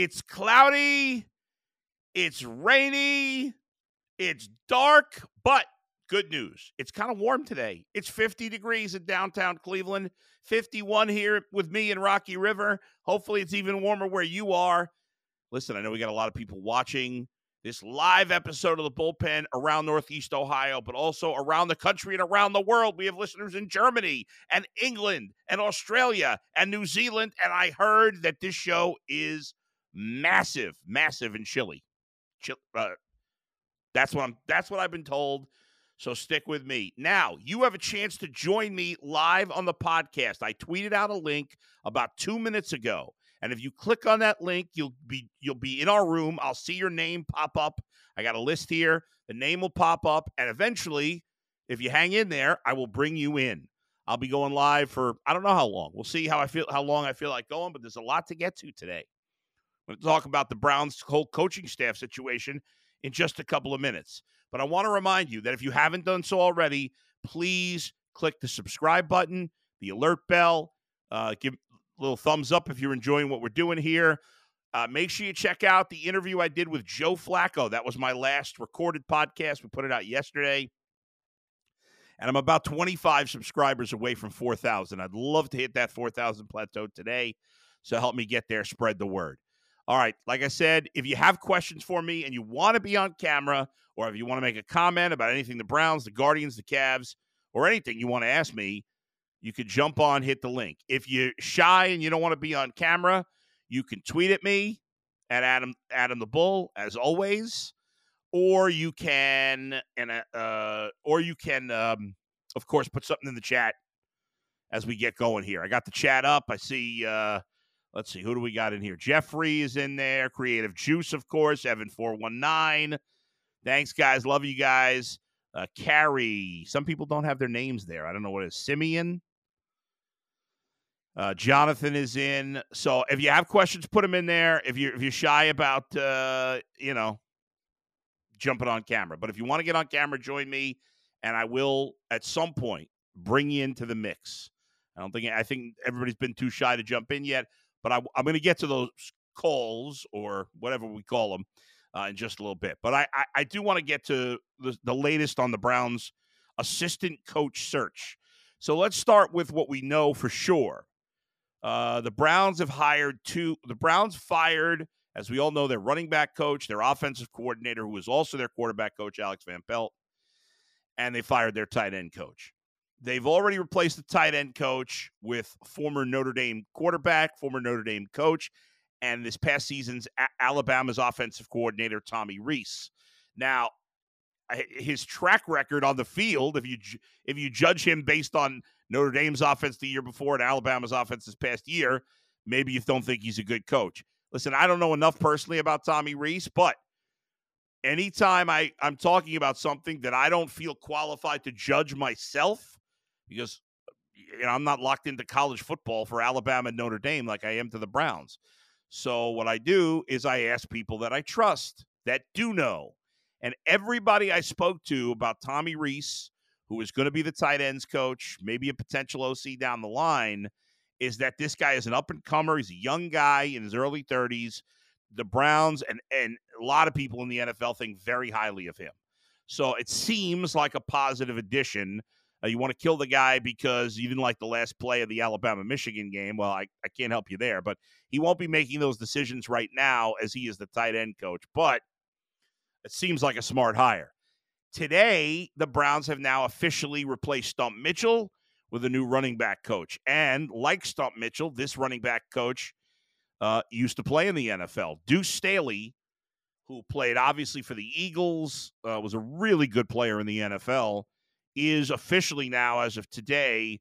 It's cloudy, it's rainy, it's dark, but good news. It's kind of warm today. It's 50 degrees in downtown Cleveland, 51 here with me in Rocky River. Hopefully, it's even warmer where you are. Listen, I know we got a lot of people watching this live episode of the bullpen around Northeast Ohio, but also around the country and around the world. We have listeners in Germany and England and Australia and New Zealand. And I heard that this show is massive, massive in Chile. Chile uh, that's what I'm. That's what I've been told. So stick with me. Now, you have a chance to join me live on the podcast. I tweeted out a link about 2 minutes ago. And if you click on that link, you'll be you'll be in our room. I'll see your name pop up. I got a list here. The name will pop up and eventually, if you hang in there, I will bring you in. I'll be going live for I don't know how long. We'll see how I feel how long I feel like going, but there's a lot to get to today. Talk about the Browns whole coaching staff situation in just a couple of minutes. But I want to remind you that if you haven't done so already, please click the subscribe button, the alert bell, uh, give a little thumbs up if you're enjoying what we're doing here. Uh, make sure you check out the interview I did with Joe Flacco. That was my last recorded podcast. We put it out yesterday. And I'm about 25 subscribers away from 4,000. I'd love to hit that 4,000 plateau today. So help me get there, spread the word. All right. Like I said, if you have questions for me and you want to be on camera, or if you want to make a comment about anything the Browns, the Guardians, the Cavs, or anything you want to ask me, you could jump on, hit the link. If you're shy and you don't want to be on camera, you can tweet at me at Adam Adam the Bull, as always, or you can and uh, or you can, um, of course, put something in the chat as we get going here. I got the chat up. I see. Uh, let's see who do we got in here. Jeffrey is in there. Creative Juice, of course. Evan four one nine. Thanks, guys. Love you guys. Uh, Carrie. Some people don't have their names there. I don't know what is. Simeon. Uh, Jonathan is in. So if you have questions, put them in there. If you're if you're shy about uh, you know jumping on camera, but if you want to get on camera, join me, and I will at some point bring you into the mix. I don't think I think everybody's been too shy to jump in yet, but I, I'm going to get to those calls or whatever we call them uh, in just a little bit. But I I, I do want to get to the, the latest on the Browns assistant coach search. So let's start with what we know for sure. Uh, the Browns have hired two. The Browns fired, as we all know, their running back coach, their offensive coordinator, who was also their quarterback coach, Alex Van Pelt, and they fired their tight end coach. They've already replaced the tight end coach with former Notre Dame quarterback, former Notre Dame coach, and this past season's Alabama's offensive coordinator, Tommy Rees. Now, his track record on the field, if you if you judge him based on Notre Dame's offense the year before and Alabama's offense this past year, maybe you don't think he's a good coach. Listen, I don't know enough personally about Tommy Rees, but anytime I, I'm talking about something that I don't feel qualified to judge myself, because you know, I'm not locked into college football for Alabama and Notre Dame like I am to the Browns. So what I do is I ask people that I trust that do know. And everybody I spoke to about Tommy Rees, who is going to be the tight ends coach, maybe a potential OC down the line, is that this guy is an up and comer. He's a young guy in his early 30s. The Browns and and a lot of people in the NFL think very highly of him. So it seems like a positive addition. Uh, you want to kill the guy because you didn't like the last play of the Alabama Michigan game. Well, I, I can't help you there, but he won't be making those decisions right now as he is the tight end coach. But it seems like a smart hire. Today, the Browns have now officially replaced Stump Mitchell with a new running back coach. And like Stump Mitchell, this running back coach uh, used to play in the NFL. Deuce Staley, who played obviously for the Eagles, uh, was a really good player in the NFL, is officially now, as of today,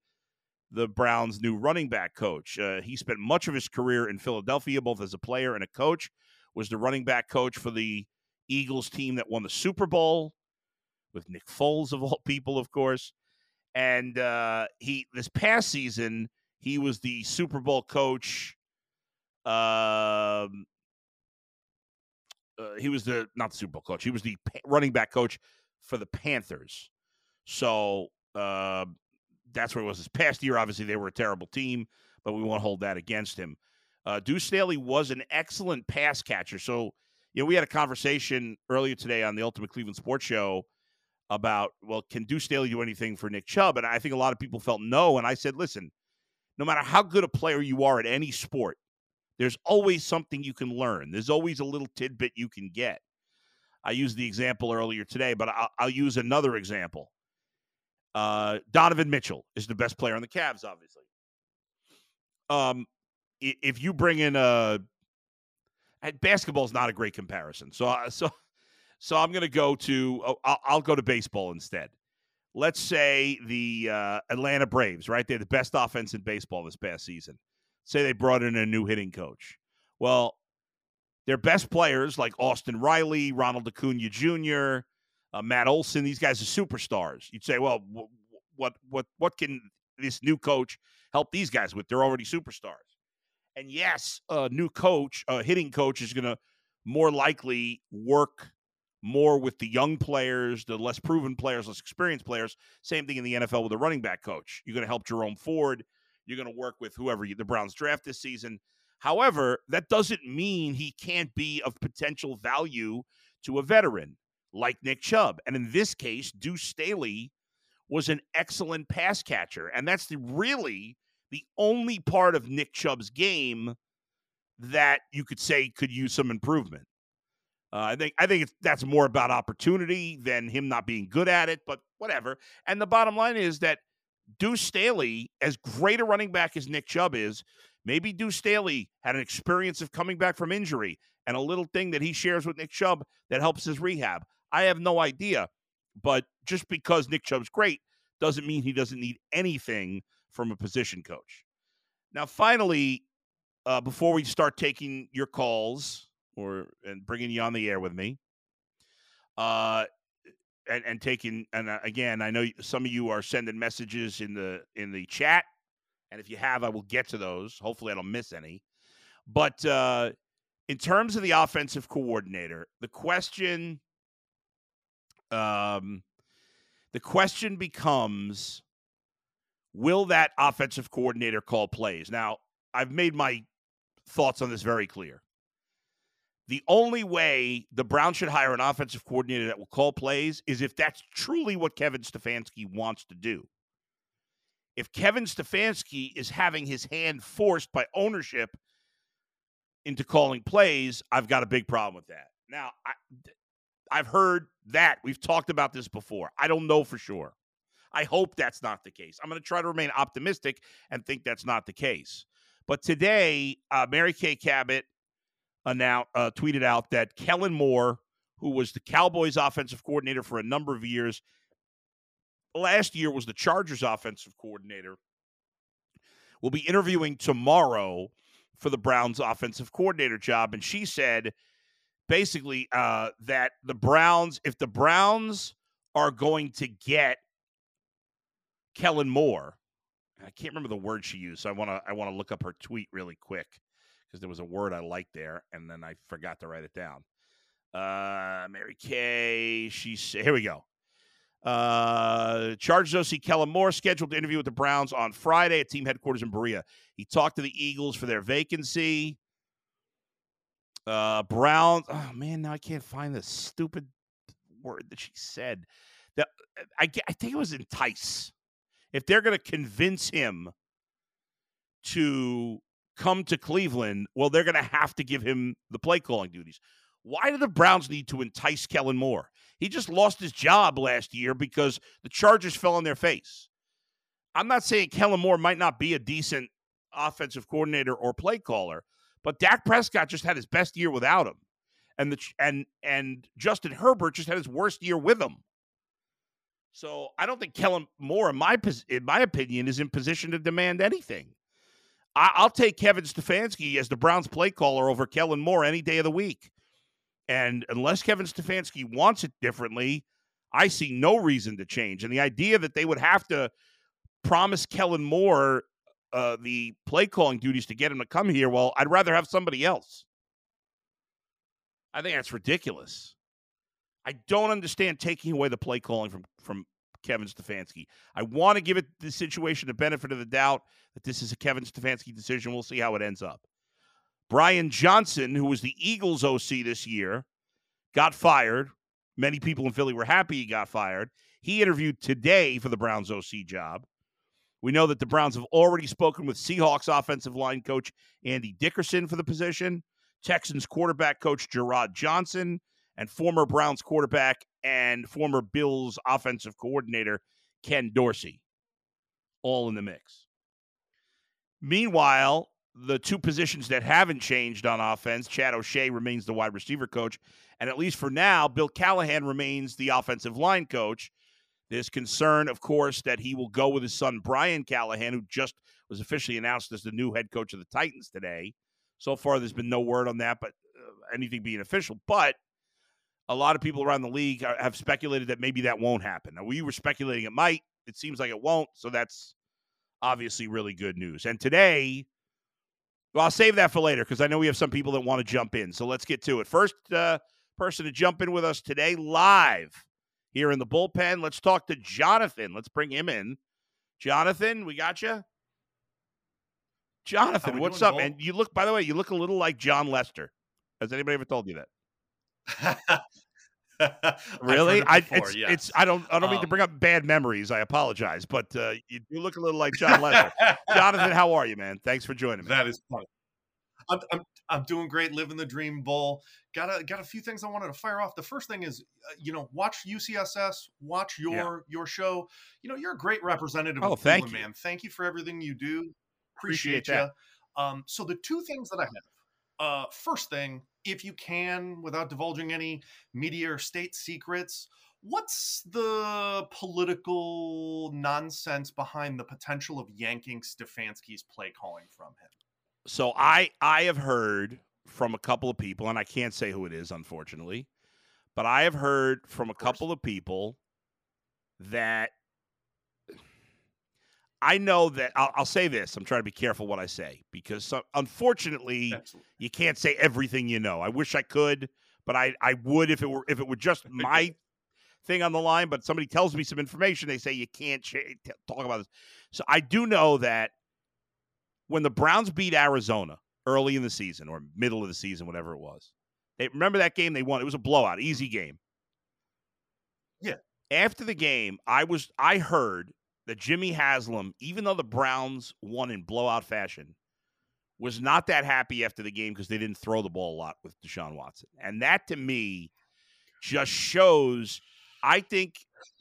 the Browns' new running back coach. Uh, he spent much of his career in Philadelphia, both as a player and a coach. Was the running back coach for the Eagles team that won the Super Bowl with Nick Foles of all people, of course. And uh, he this past season he was the Super Bowl coach. Um, uh, he was the not the Super Bowl coach. He was the running back coach for the Panthers. So uh, that's where it was. This past year, obviously, they were a terrible team, but we won't hold that against him. Uh, Deuce Staley was an excellent pass catcher. So, you know, we had a conversation earlier today on the Ultimate Cleveland Sports Show about, well, can Deuce Staley do anything for Nick Chubb? And I think a lot of people felt no. And I said, listen, no matter how good a player you are at any sport, there's always something you can learn. There's always a little tidbit you can get. I used the example earlier today, but I'll, I'll use another example. Uh, Donovan Mitchell is the best player on the Cavs, obviously. Um, if you bring in a basketball is not a great comparison. So uh, so so I'm going to go to oh, I'll, I'll, go to baseball instead. Let's say the uh, Atlanta Braves, right? They're the best offense in baseball this past season. Say they brought in a new hitting coach. Well, their best players like Austin Riley, Ronald Acuna Jr., uh, Matt Olson, these guys are superstars. You'd say, well, what what what can this new coach help these guys with? They're already superstars. And yes, a new coach, a hitting coach, is going to more likely work more with the young players, the less proven players, less experienced players. Same thing in the NFL with a running back coach. You're going to help Jerome Ford. You're going to work with whoever you, the Browns draft this season. However, that doesn't mean he can't be of potential value to a veteran like Nick Chubb. And in this case, Deuce Staley was an excellent pass catcher. And that's the really the only part of Nick Chubb's game that you could say could use some improvement. Uh, I think I think that's more about opportunity than him not being good at it, but whatever. And the bottom line is that Deuce Staley, as great a running back as Nick Chubb is, maybe Deuce Staley had an experience of coming back from injury and a little thing that he shares with Nick Chubb that helps his rehab. I have no idea, but just because Nick Chubb's great doesn't mean he doesn't need anything from a position coach. Now, finally, uh, before we start taking your calls or and bringing you on the air with me, uh, and, and taking and uh, again, I know some of you are sending messages in the in the chat, and if you have, I will get to those. Hopefully, I don't miss any. But uh, in terms of the offensive coordinator, the question, um, the question becomes Will that offensive coordinator call plays? Now, I've made my thoughts on this very clear. The only way the Browns should hire an offensive coordinator that will call plays is if that's truly what Kevin Stefanski wants to do. If Kevin Stefanski is having his hand forced by ownership into calling plays, I've got a big problem with that. Now, I, I've heard that. We've talked about this before. I don't know for sure. I hope that's not the case. I'm going to try to remain optimistic and think that's not the case. But today, uh, Mary Kay Cabot announced, uh, tweeted out that Kellen Moore, who was the Cowboys offensive coordinator for a number of years, last year was the Chargers offensive coordinator, will be interviewing tomorrow for the Browns offensive coordinator job. And she said basically uh, that the Browns, if the Browns are going to get Kellen Moore. I can't remember the word she used, so I want to I want to look up her tweet really quick because there was a word I liked there, and then I forgot to write it down. Uh, Mary Kay, she's here we go. Uh, Chargers OC Kellen Moore scheduled to interview with the Browns on Friday at team headquarters in Berea. He talked to the Eagles for their vacancy. Uh, Browns. Oh man, now I can't find the stupid word that she said. That I, I think it was entice if they're going to convince him to come to Cleveland, well, they're going to have to give him the play calling duties. Why do the Browns need to entice Kellen Moore? He just lost his job last year because the Chargers fell on their face. I'm not saying Kellen Moore might not be a decent offensive coordinator or play caller, but Dak Prescott just had his best year without him, and the and and Justin Herbert just had his worst year with him. So I don't think Kellen Moore, in my in my opinion, is in position to demand anything. I, will take Kevin Stefanski as the Browns play caller over Kellen Moore any day of the week. And unless Kevin Stefanski wants it differently, I see no reason to change. And the idea that they would have to promise Kellen Moore uh, the play calling duties to get him to come here, well, I'd rather have somebody else. I think that's ridiculous. I don't understand taking away the play calling from from Kevin Stefanski. I want to give it the situation the benefit of the doubt that this is a Kevin Stefanski decision. We'll see how it ends up. Brian Johnson, who was the Eagles OC this year, got fired. Many people in Philly were happy he got fired. He interviewed today for the Browns OC job. We know that the Browns have already spoken with Seahawks offensive line coach Andy Dickerson for the position, Texans quarterback coach Jerrod Johnson, and former Browns quarterback and former Bills offensive coordinator Ken Dorsey, all in the mix. Meanwhile, the two positions that haven't changed on offense, Chad O'Shea remains the wide receiver coach, and at least for now, Bill Callahan remains the offensive line coach. There's concern, of course, that he will go with his son Brian Callahan, who just was officially announced as the new head coach of the Titans today. So far, there's been no word on that, but uh, anything being official. But a lot of people around the league are, have speculated that maybe that won't happen. Now, we were speculating it might. It seems like it won't. So that's obviously really good news. And today, well, I'll save that for later because I know we have some people that want to jump in. So let's get to it. First uh, person to jump in with us today, live here in the bullpen. Let's talk to Jonathan. Let's bring him in. Jonathan, we got you. Jonathan, what's up, man? You look, by the way, you look a little like Jon Lester. Has anybody ever told you that? really? I it's, yes. it's I don't I don't um, mean to um bring up bad memories. I apologize, but uh, you do look a little like Jon Lester. Jonathan, how are you, man? Thanks for joining me. That is funny. I'm, I'm I'm doing great, living the dream bowl. Got a got a few things I wanted to fire off. The first thing is, uh, you know, watch UCSS, watch your yeah. your show. You know, you're a great representative. Oh, thank Cleveland, you, man. Thank you for everything you do. Appreciate, Appreciate you. Um, so the two things that I have. Uh, first thing, if you can, without divulging any media or state secrets, what's the political nonsense behind the potential of yanking Stefanski's play calling from him? So I I have heard from a couple of people, and I can't say who it is, unfortunately, but I have heard from a couple of people that I know that I'll, I'll, say this. I'm trying to be careful what I say because unfortunately, Absolutely. you can't say everything you know. I wish I could, but I I would if it were if it were just my thing on the line. But somebody tells me some information, they say you can't sh- talk about this. So I do know that when the Browns beat Arizona early in the season or middle of the season, whatever it was, they remember that game they won. It was a blowout, easy game. Yeah. After the game, I was I heard that Jimmy Haslam, even though the Browns won in blowout fashion, was not that happy after the game because they didn't throw the ball a lot with Deshaun Watson. And that to me just shows I think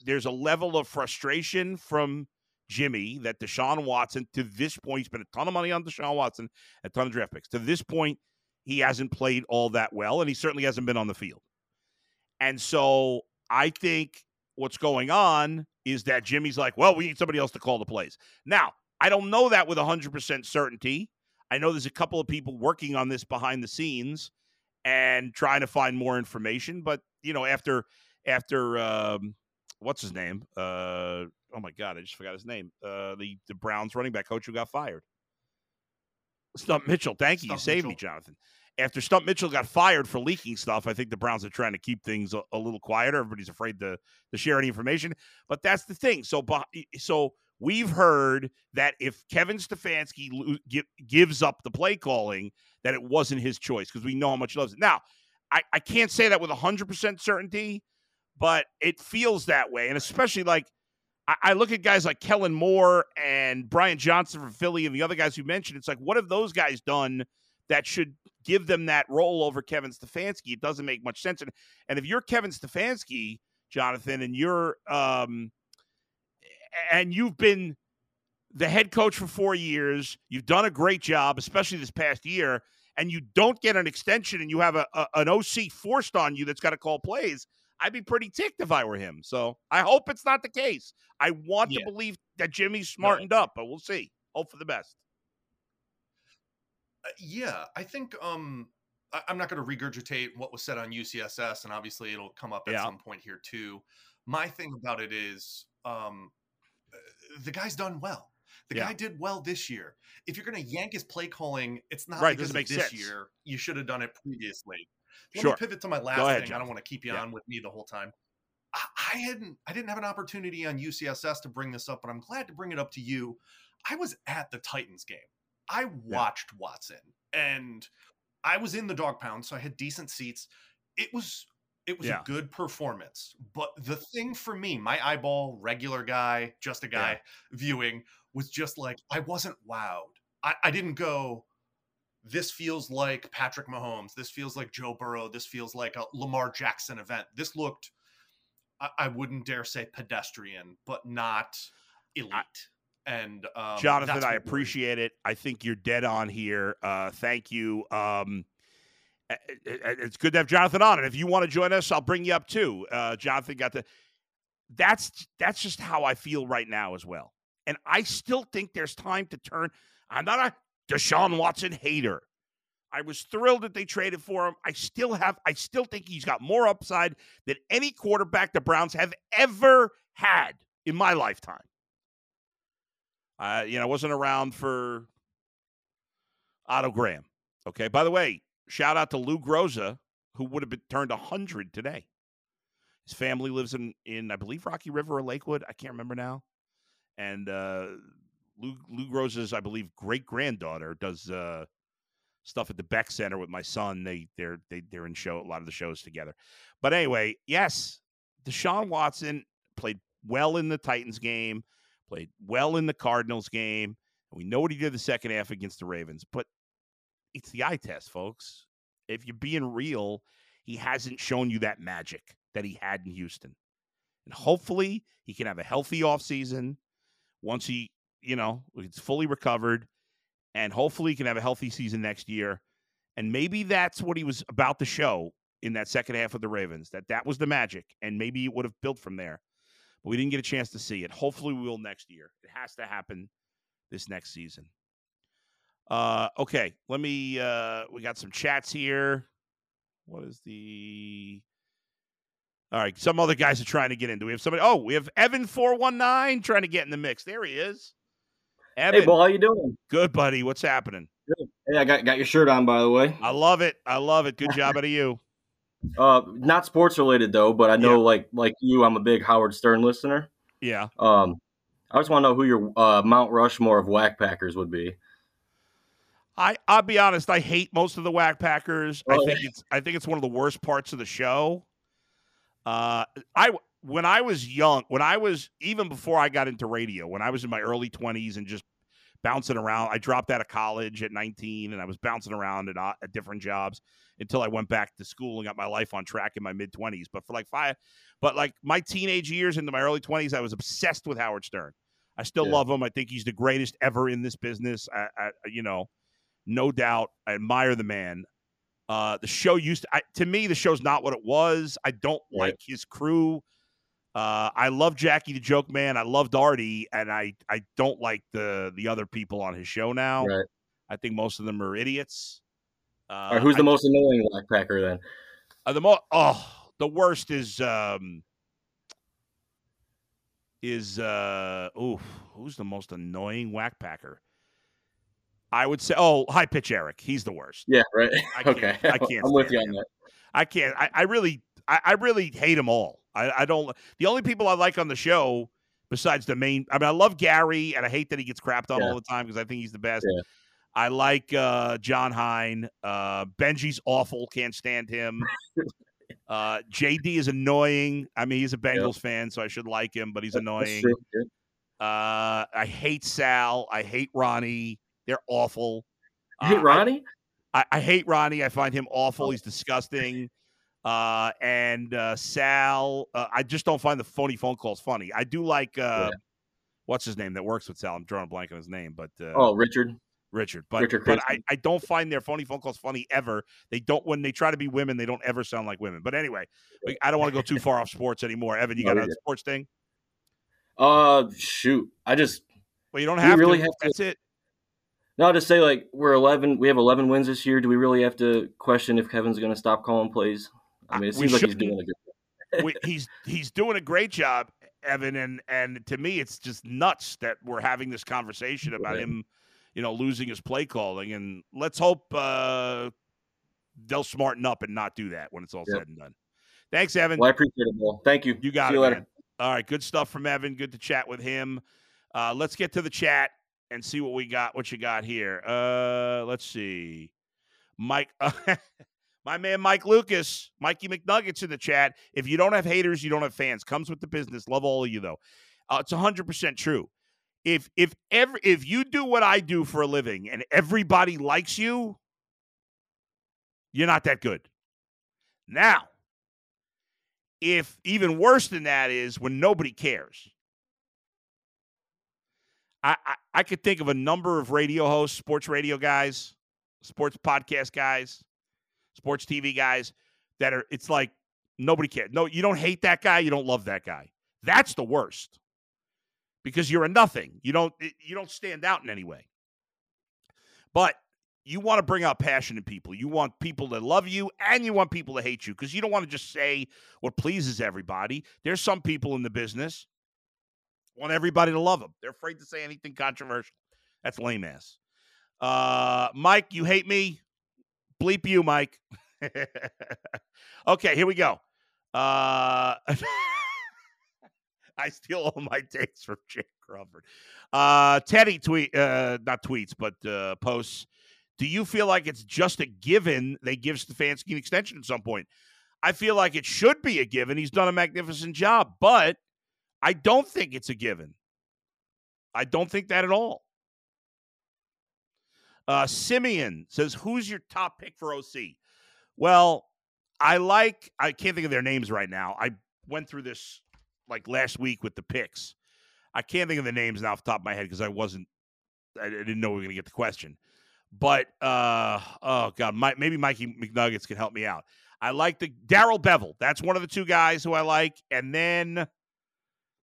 there's a level of frustration from Jimmy that Deshaun Watson, to this point, he spent a ton of money on Deshaun Watson, a ton of draft picks. To this point, he hasn't played all that well, and he certainly hasn't been on the field. And so I think what's going on is that Jimmy's like, well, we need somebody else to call the plays. Now, I don't know that with 100% certainty. I know there's a couple of people working on this behind the scenes and trying to find more information. But, you know, after, after, um, what's his name? Uh, oh my God, I just forgot his name. Uh, the, the Browns running back coach who got fired. Stump Mitchell. Thank you. Stump you saved Mitchell. me, Jonathan after Stump Mitchell got fired for leaking stuff, I think the Browns are trying to keep things a, a, little quieter. Everybody's afraid to to share any information, but that's the thing. So, so we've heard that if Kevin Stefanski gives up the play calling, that it wasn't his choice because we know how much he loves it. Now, I, I can't say that with hundred percent certainty, but it feels that way, and especially like. I look at guys like Kellen Moore and Brian Johnson from Philly and the other guys you mentioned. It's like, what have those guys done that should give them that role over Kevin Stefanski. It doesn't make much sense. And, and if you're Kevin Stefanski, Jonathan, and you're um, and you've been the head coach for four years. You've done a great job, especially this past year, and you don't get an extension and you have a, a an OC forced on you that's got to call plays. I'd be pretty ticked if I were him. So I hope it's not the case. I want yeah. to believe that Jimmy's smartened no. up, but we'll see. Hope for the best. Uh, yeah, I think um I- am not going to regurgitate what was said on UCSS, and obviously it'll come up at yeah. some point here too. My thing about it is um uh, the guy's done well. The yeah. guy did well this year. If you're going to yank his play calling, it's not right, because of this sense. year. You should have done it previously. Let sure. me pivot to my last ahead, thing. John. I don't want to keep you yeah. on with me the whole time. I, I hadn't I didn't have an opportunity on UCSS to bring this up, but I'm glad to bring it up to you. I was at the Titans game. I watched yeah. Watson and I was in the dog pound, so I had decent seats. It was it was yeah. a good performance. But the thing for me, my eyeball, regular guy, just a guy yeah. viewing, was just like I wasn't wowed. I, I didn't go, this feels like Patrick Mahomes. This feels like Joe Burrow. This feels like a Lamar Jackson event. This looked, I, I wouldn't dare say pedestrian, but not elite. I, and um, Jonathan, I appreciate it. I think you're dead on here. Uh, thank you. Um, it's good to have Jonathan on, and if you want to join us, I'll bring you up too. Uh, Jonathan got the. That's that's just how I feel right now as well, and I still think there's time to turn. I'm not a Deshaun Watson hater. I was thrilled that they traded for him. I still have, I still think he's got more upside than any quarterback the Browns have ever had in my lifetime. Uh, you know, I wasn't around for Otto Graham. Okay. By the way, shout out to Lou Groza, who would have been turned 100 today. His family lives in, in I believe, Rocky River or Lakewood. I can't remember now. And uh, Lou, Lou Groza's, I believe, great granddaughter does uh, stuff at the Beck Center with my son. They they're they, they're in show a lot of the shows together. But anyway, yes, Deshaun Watson played well in the Titans game, played well in the Cardinals game. We know what he did the second half against the Ravens, but it's the eye test, folks. If you're being real, he hasn't shown you that magic that he had in Houston. And hopefully he can have a healthy offseason once he you know, it's fully recovered, and hopefully he can have a healthy season next year. And maybe that's what he was about to show in that second half of the Ravens. That that was the magic, and maybe it would have built from there. But we didn't get a chance to see it. Hopefully, we will next year. It has to happen this next season. Uh, okay, let me. Uh, we got some chats here. What is the? All right, some other guys are trying to get in. Do we have somebody? Oh, we have Evan four one nine trying to get in the mix. There he is. Evan, hey, Bo, how you doing? Good, buddy. What's happening? Good. Hey, I got got your shirt on, by the way. I love it. I love it. Good job out of you. Uh, not sports related though, but I know, yeah. like like you, I'm a big Howard Stern listener. Yeah. Um, I just want to know who your uh, Mount Rushmore of whack packers would be. I I'll be honest. I hate most of the whack packers. Oh, I think it's I think it's one of the worst parts of the show. Uh, I when I was young, when I was even before I got into radio, when I was in my early 20s and just bouncing around, I dropped out of college at 19 and I was bouncing around at, uh, at different jobs until I went back to school and got my life on track in my mid 20s. But for like five, but like my teenage years into my early 20s, I was obsessed with Howard Stern. I still yeah. love him. I think he's the greatest ever in this business. I, I, you know, no doubt. I admire the man. Uh, the show used to, I, to me, the show's not what it was. I don't yeah. like his crew. Uh, I love Jackie the Joke Man. I love Artie, and I I don't like the the other people on his show now. Right. I think most of them are idiots. Uh, right, who's the I, most annoying whack packer then? Uh, the most oh the worst is um is uh oh who's the most annoying whack packer? I would say oh high pitch Eric. He's the worst. Yeah, right. I okay. I can't. I'm with you on that. I can't. I, I really I, I really hate them all. I, I don't. The only people I like on the show, besides the main, I mean, I love Gary, and I hate that he gets crapped on yeah. all the time because I think he's the best. Yeah. I like uh, Jon Hein. Uh, Benji's awful. Can't stand him. Uh, JD is annoying. I mean, he's a Bengals yep. fan, so I should like him, but he's annoying. Uh, I hate Sal. I hate Ronnie. They're awful. You hate uh, Ronnie? I, I, hate Ronnie. I find him awful. Oh. He's disgusting. Uh, and uh, Sal, uh, I just don't find the phony phone calls funny. I do like uh, yeah. what's his name that works with Sal. I'm drawing a blank on his name, but uh, oh, Richard. Richard, but Richard but I, I don't find their phony phone calls funny ever. They don't when they try to be women, they don't ever sound like women. But anyway, I don't want to go too far off sports anymore. Evan, you got a sports thing? Uh, shoot, I just well, you don't have really to. have to. That's it. No, to say like we're eleven, we have eleven wins this year. Do we really have to question if Kevin's going to stop calling plays? I mean, it seems like he's doing a good. we, he's he's doing a great job, Evan, and and to me, it's just nuts that we're having this conversation about right. him you know, losing his play calling. And let's hope uh, they'll smarten up and not do that when it's all yep. said and done. Thanks, Evan. Well, I appreciate it, Bill. Thank you. You got See it. You later. All right, good stuff from Evan. Good to chat with him. Uh, let's get to the chat and see what we got. What you got here? Uh, let's see, Mike. My man Mike Lucas, Mikey McNuggets in the chat. If you don't have haters, you don't have fans. Comes with the business. Love all of you though. Uh, it's hundred percent true if if every if you do what I do for a living and everybody likes you, you're not that good. Now, if even worse than that is when nobody cares. I, I, I could think of a number of radio hosts, sports radio guys, sports podcast guys, sports TV guys that are it's like nobody cares. No, you don't hate that guy, you don't love that guy. That's the worst because you're a nothing. You don't you don't stand out in any way. But you want to bring out passion in people. You want people to love you and you want people to hate you because you don't want to just say what pleases everybody. There's some people in the business want everybody to love them. They're afraid to say anything controversial. That's lame ass. Uh, Mike, you hate me? Bleep you, Mike. okay, here we go. Uh I steal all my takes from Jake Crawford. Uh, Teddy tweet, uh, not tweets, but uh, posts. Do you feel like it's just a given they give Stefanski an extension at some point? I feel like it should be a given. He's done a magnificent job, but I don't think it's a given. I don't think that at all. Uh, Simeon says, "Who's your top pick for OC?" Well, I like. I can't think of their names right now. I went through this like last week with the picks. I can't think of the names now off the top of my head because I wasn't, I didn't know we were going to get the question. But uh, oh god, my, maybe Mikey McNuggets can help me out. I like the Darrell Bevell. That's one of the two guys who I like, and then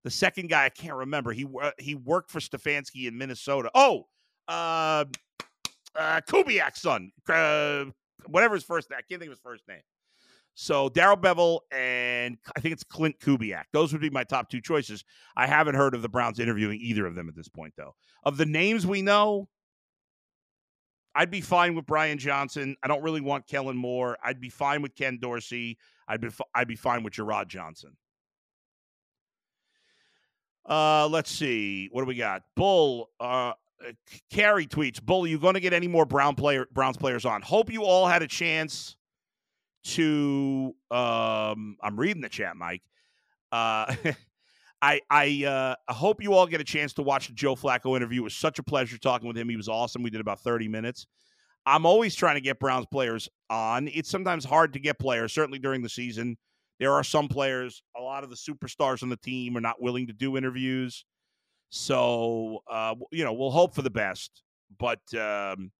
the second guy I can't remember. He he worked for Stefanski in Minnesota. Oh, uh, uh, Kubiak's son, uh, whatever his first name. I can't think of his first name. So Darrell Bevell and I think it's Clint Kubiak. Those would be my top two choices. I haven't heard of the Browns interviewing either of them at this point, though. Of the names we know, I'd be fine with Brian Johnson. I don't really want Kellen Moore. I'd be fine with Ken Dorsey. I'd be I'd be fine with Jerrod Johnson. Uh, let's see. What do we got? Bull. Uh, Carrie tweets. Bull, you going to get any more Brown player Browns players on? Hope you all had a chance to um, I'm reading the chat, Mike. Uh, I I uh, I hope you all get a chance to watch the Joe Flacco interview. It was such a pleasure talking with him. He was awesome. We did about 30 minutes. I'm always trying to get Browns players on. It's sometimes hard to get players, certainly during the season. There are some players, a lot of the superstars on the team are not willing to do interviews. So, uh, you know, we'll hope for the best. But um,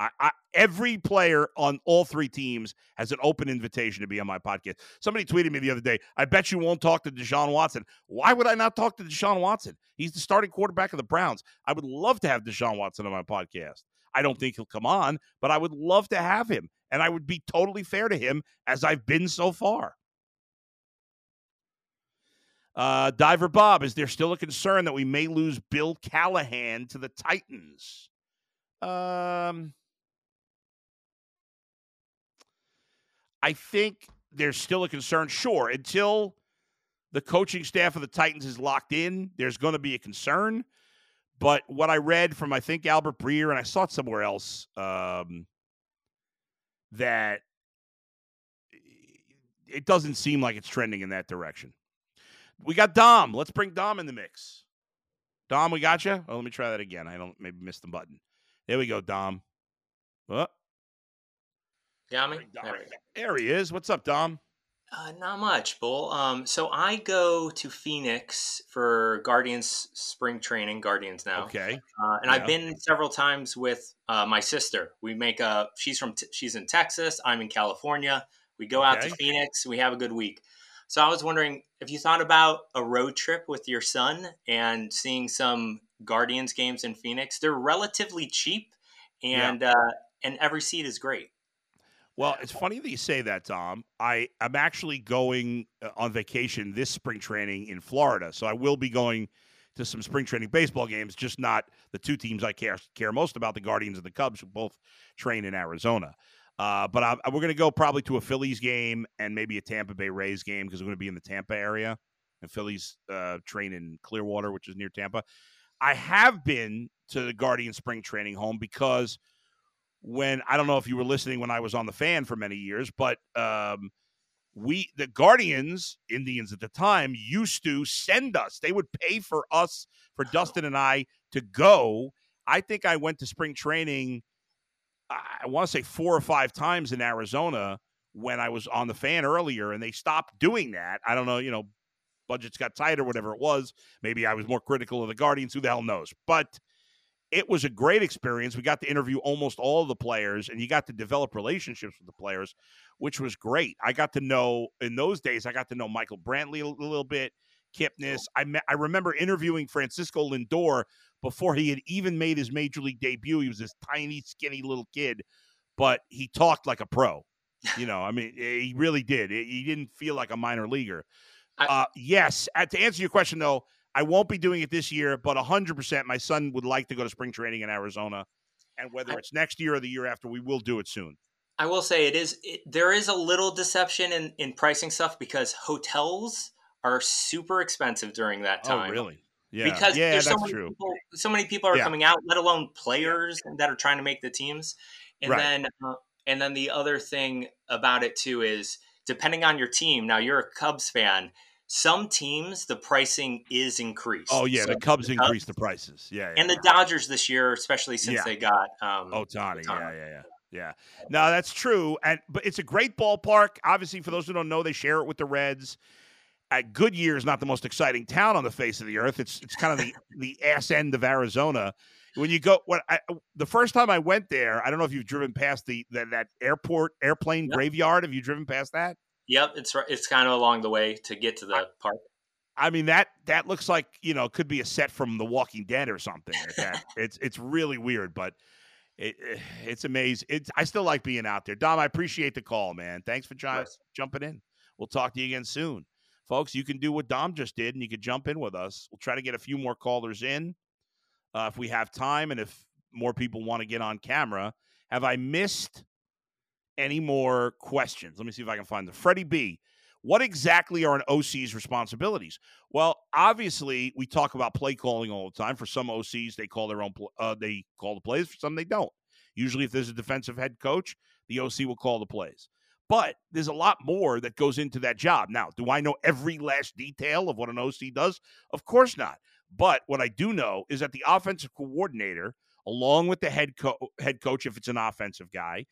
I, I, every player on all three teams has an open invitation to be on my podcast. Somebody tweeted me the other day, I bet you won't talk to Deshaun Watson. Why would I not talk to Deshaun Watson? He's the starting quarterback of the Browns. I would love to have Deshaun Watson on my podcast. I don't think he'll come on, but I would love to have him. And I would be totally fair to him as I've been so far. Uh, Diver Bob, is there still a concern that we may lose Bill Callahan to the Titans? Um, I think there's still a concern. Sure, until the coaching staff of the Titans is locked in, there's going to be a concern. But what I read from I think Albert Breer and I saw it somewhere else um, that it doesn't seem like it's trending in that direction. We got Dom. Let's bring Dom in the mix. Dom, we got you. Oh, let me try that again. I don't maybe missed the button. There we go, Dom. Oh, Got me? There, there he is. What's up, Dom? Uh, not much, Bull. Um, so I go to Phoenix for Guardians spring training. Guardians now. Okay. Uh, and yeah. I've been several times with uh, my sister. We make a. She's from. T- she's in Texas. I'm in California. We go okay. out to Phoenix. We have a good week. So I was wondering if you thought about a road trip with your son and seeing some Guardians games in Phoenix. They're relatively cheap, and yeah. uh, and every seat is great. Well, it's funny that you say that, Tom. I am actually going uh, on vacation this spring training in Florida, so I will be going to some spring training baseball games. Just not the two teams I care care most about, the Guardians and the Cubs, who both train in Arizona. Uh, but I, we're going to go probably to a Phillies game and maybe a Tampa Bay Rays game because we're going to be in the Tampa area, and Phillies uh, train in Clearwater, which is near Tampa. I have been to the Guardian spring training home because when I don't know if you were listening when I was on the fan for many years, but um, we the Guardians Indians at the time used to send us. They would pay for us for Dustin and I to go. I think I went to spring training. I want to say four or five times in Arizona when I was on the fan earlier, and they stopped doing that. I don't know, you know, budgets got tight or whatever it was. Maybe I was more critical of the Guardians. Who the hell knows? But it was a great experience. We got to interview almost all of the players, and you got to develop relationships with the players, which was great. I got to know in those days. I got to know Michael Brantley a little bit, Kipnis. I met, I remember interviewing Francisco Lindor before he had even made his major league debut. He was this tiny, skinny little kid, but he talked like a pro. You know, I mean, he really did. He didn't feel like a minor leaguer. Uh, yes, to answer your question though, I won't be doing it this year, but 100% my son would like to go to spring training in Arizona. And whether it's next year or the year after, we will do it soon. I will say it is it, there is a little deception in, in pricing stuff because hotels are super expensive during that oh, time. Oh, really? Yeah. Because yeah, there's so many true. People, so many people are yeah. coming out, let alone players that are trying to make the teams. And right. then uh, and then the other thing about it too is depending on your team. Now you're a Cubs fan some teams the pricing is increased. Oh yeah, so the Cubs the increased the prices. Yeah, yeah and the Dodgers this year, especially since they got um, Ohtani. Yeah, yeah, yeah. Yeah, no, that's true, and but it's a great ballpark. Obviously, for those who don't know, they share it with the Reds. Goodyear is not the most exciting town on the face of the earth. It's it's kind of the the ass end of Arizona. When you go, what I, the first time I went there, I don't know if you've driven past the that, that airport airplane yep. graveyard. Have you driven past that? Yep, it's it's kind of along the way to get to the I, park. I mean that that looks like you know could be a set from The Walking Dead or something. Like it's it's really weird, but it, eh, it's amazing. It's I still like being out there. Dom, I appreciate the call, man. Thanks for trying, jumping in. We'll talk to you again soon, folks. You can do what Dom just did, and you can jump in with us. We'll try to get a few more callers in uh, if we have time, and if more people want to get on camera. Have I missed any more questions. Let me see if I can find them. Freddie B. What exactly are an OC's responsibilities? Well, obviously, we talk about play calling all the time. For some OCs, they call their own. Uh, they call the plays. For some, they don't. Usually, if there's a defensive head coach, the OC will call the plays. But there's a lot more that goes into that job. Now, do I know every last detail of what an OC does? Of course not. But what I do know is that the offensive coordinator, along with the head co- head coach, if it's an offensive guy,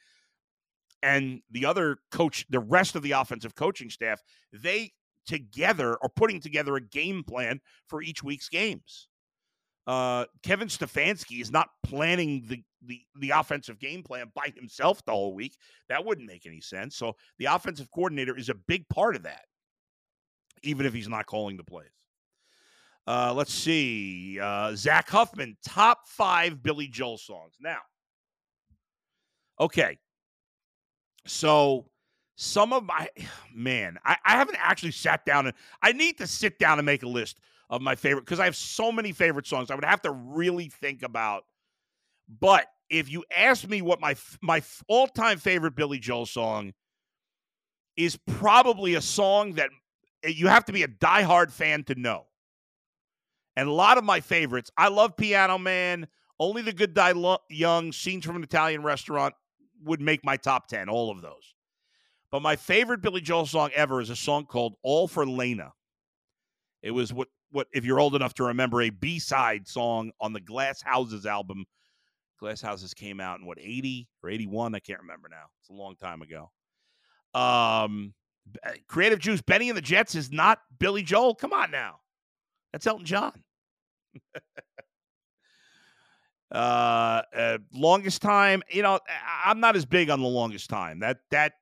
and the other coach, the rest of the offensive coaching staff, they together are putting together a game plan for each week's games. Uh, Kevin Stefanski is not planning the, the the offensive game plan by himself the whole week. That wouldn't make any sense. So the offensive coordinator is a big part of that, even if he's not calling the plays. Uh, let's see. Uh, Zach Huffman, top five Billy Joel songs. Now, okay, so some of my man, I, I haven't actually sat down and I need to sit down and make a list of my favorite because I have so many favorite songs. I would have to really think about. But if you ask me what my my all time favorite Billy Joel song is, probably a song that eh, you have to be a diehard fan to know. And a lot of my favorites, I love Piano Man, Only the Good Die Lo- Young, Scenes from an Italian Restaurant, would make my top 10, all of those. But my favorite Billy Joel song ever is a song called All for Leyna. It was what what if you're old enough to remember a B-side song on the Glass Houses album. Glass Houses came out in what 80 or 81, I can't remember now. It's a long time ago. Um Creative Juice, Benny and the Jets is not Billy Joel. Come on now. That's Elton John. uh, uh, longest time, you know, I'm not as big on the longest time. That that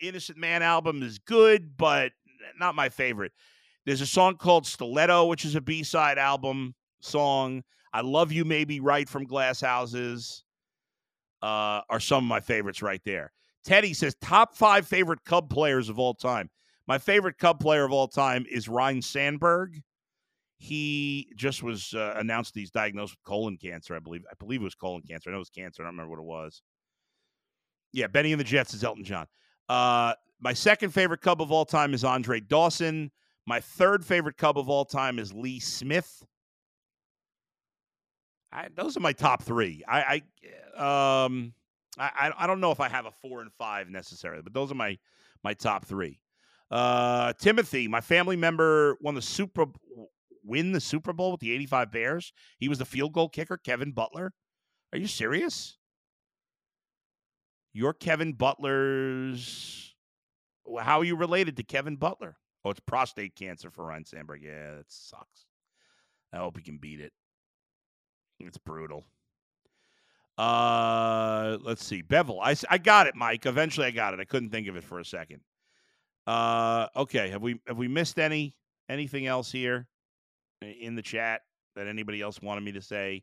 Innocent Man album is good, but not my favorite. There's a song called Stiletto, which is a B-side album song. I Love You Maybe Right from Glass Houses uh, are some of my favorites right there. Teddy says top five favorite Cub players of all time. My favorite Cub player of all time is Ryne Sandberg. He just was uh, announced he's diagnosed with colon cancer. I believe. I believe it was colon cancer. I know it was cancer. I don't remember what it was. Yeah, Benny and the Jets is Elton John. Uh, my second favorite Cub of all time is Andre Dawson. My third favorite Cub of all time is Lee Smith. I, those are my top three. I, I um I, I don't know if I have a four and five necessarily, but those are my my top three. Uh, Timothy, my family member, won the Super win the Super Bowl with the '85 Bears. He was the field goal kicker, Kevin Butler. Are you serious? You're Kevin Butler's. How are you related to Kevin Butler? Oh, it's prostate cancer for Ryne Sandberg. Yeah, that sucks. I hope he can beat it. It's brutal. Uh, let's see. Bevell. I, I got it, Mike. Eventually I got it. I couldn't think of it for a second. Uh, okay. Have we have we missed any anything else here in the chat that anybody else wanted me to say?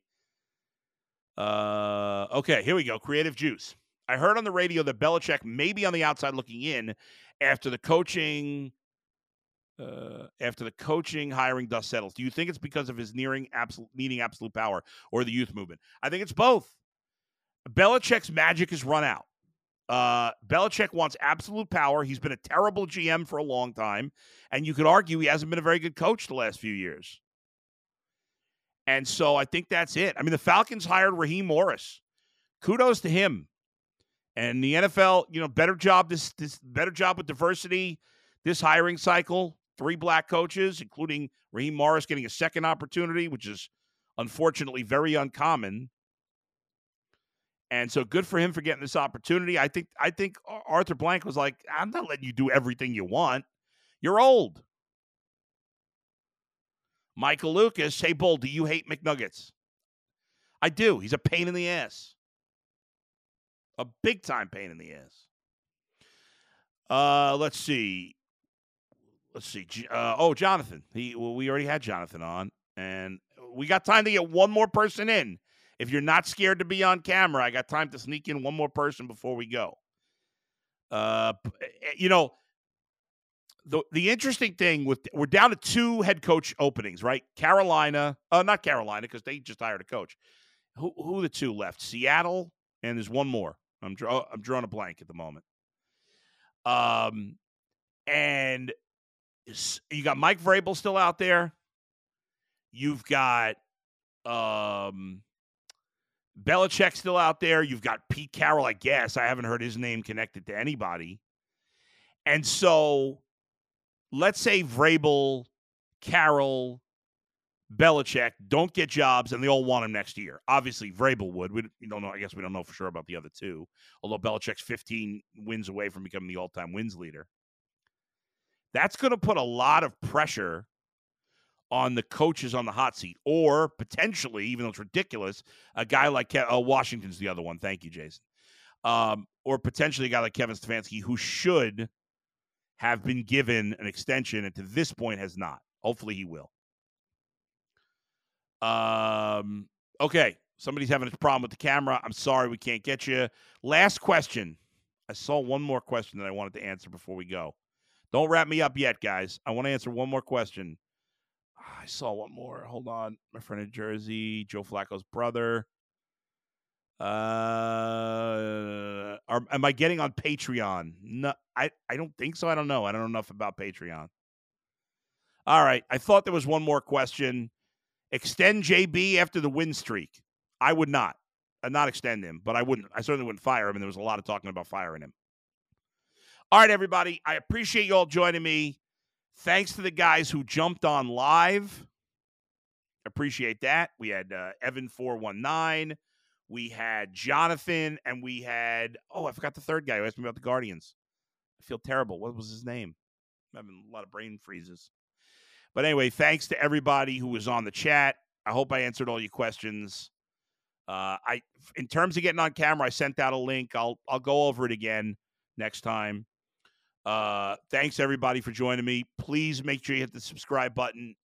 Uh, okay, here we go. Creative juice. I heard on the radio that Belichick may be on the outside looking in after the coaching uh, after the coaching hiring dust settles. Do you think it's because of his nearing absolute needing absolute power or the youth movement? I think it's both. Belichick's magic is run out. Uh, Belichick wants absolute power. He's been a terrible GM for a long time, and you could argue he hasn't been a very good coach the last few years. And so I think that's it. I mean, the Falcons hired Raheem Morris. Kudos to him. And the NFL, you know, better job this this better job with diversity this hiring cycle. Three black coaches, including Raheem Morris, getting a second opportunity, which is unfortunately very uncommon. And so good for him for getting this opportunity. I think I think Arthur Blank was like, I'm not letting you do everything you want. You're old. Michael Lucas, hey Bull, do you hate McNuggets? I do. He's a pain in the ass. A big time pain in the ass. Uh, let's see. Let's see. Uh, oh, Jonathan. He well, we already had Jonathan on, and we got time to get one more person in. If you're not scared to be on camera, I got time to sneak in one more person before we go. Uh, eh, eh, you know, the the interesting thing with we're down to two head coach openings, right? Carolina, uh, not Carolina because they just hired a coach. Who who the two left? Seattle, and there's one more. I'm draw, I'm drawing a blank at the moment. Um, and you got Mike Vrabel still out there. You've got um Belichick still out there. You've got Pete Carroll, I guess. I haven't heard his name connected to anybody. And so let's say Vrabel, Carroll, Belichick don't get jobs and they all want him next year. Obviously, Vrabel would. We, don't know. I guess we don't know for sure about the other two, although Belichick's 15 wins away from becoming the all time wins leader. That's going to put a lot of pressure on the coaches on the hot seat, or potentially, even though it's ridiculous, a guy like Ke- uh, Washington's the other one. Thank you, Jason. Um, or potentially a guy like Kevin Stefanski, who should have been given an extension, and to this point has not. Hopefully, he will. Um, okay, somebody's having a problem with the camera. I'm sorry we can't get you. Last question. I saw one more question that I wanted to answer before we go. Don't wrap me up yet, guys. I want to answer one more question. I saw one more. Hold on. My friend in Jersey, Joe Flacco's brother. Uh, are, am I getting on Patreon? No, I, I don't think so. I don't know. I don't know enough about Patreon. All right. I thought there was one more question. Extend JB after the win streak. I would not. I'd not extend him, but I wouldn't. I certainly wouldn't fire him. And there was a lot of talking about firing him. All right, everybody. I appreciate you all joining me. Thanks to the guys who jumped on live. Appreciate that. We had uh, Evan419. We had Jonathan. And we had, oh, I forgot the third guy who asked me about the Guardians. I feel terrible. What was his name? I'm having a lot of brain freezes. But anyway, thanks to everybody who was on the chat. I hope I answered all your questions. Uh, I, in terms of getting on camera, I sent out a link. I'll I'll go over it again next time. Uh, thanks everybody for joining me. Please make sure you hit the subscribe button.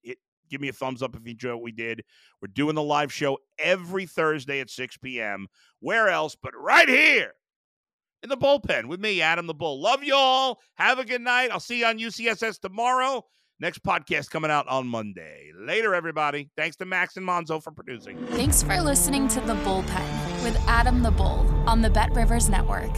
Give me a thumbs up if you enjoy what we did. We're doing the live show every Thursday at 6 p.m. Where else but right here in the bullpen with me, Adam the Bull. Love you all. Have a good night. I'll see you on UCSS tomorrow. Next podcast coming out on Monday. Later, everybody. Thanks to Max and Monzo for producing. Thanks for listening to The Bullpen with Adam the Bull on the Bet Rivers Network.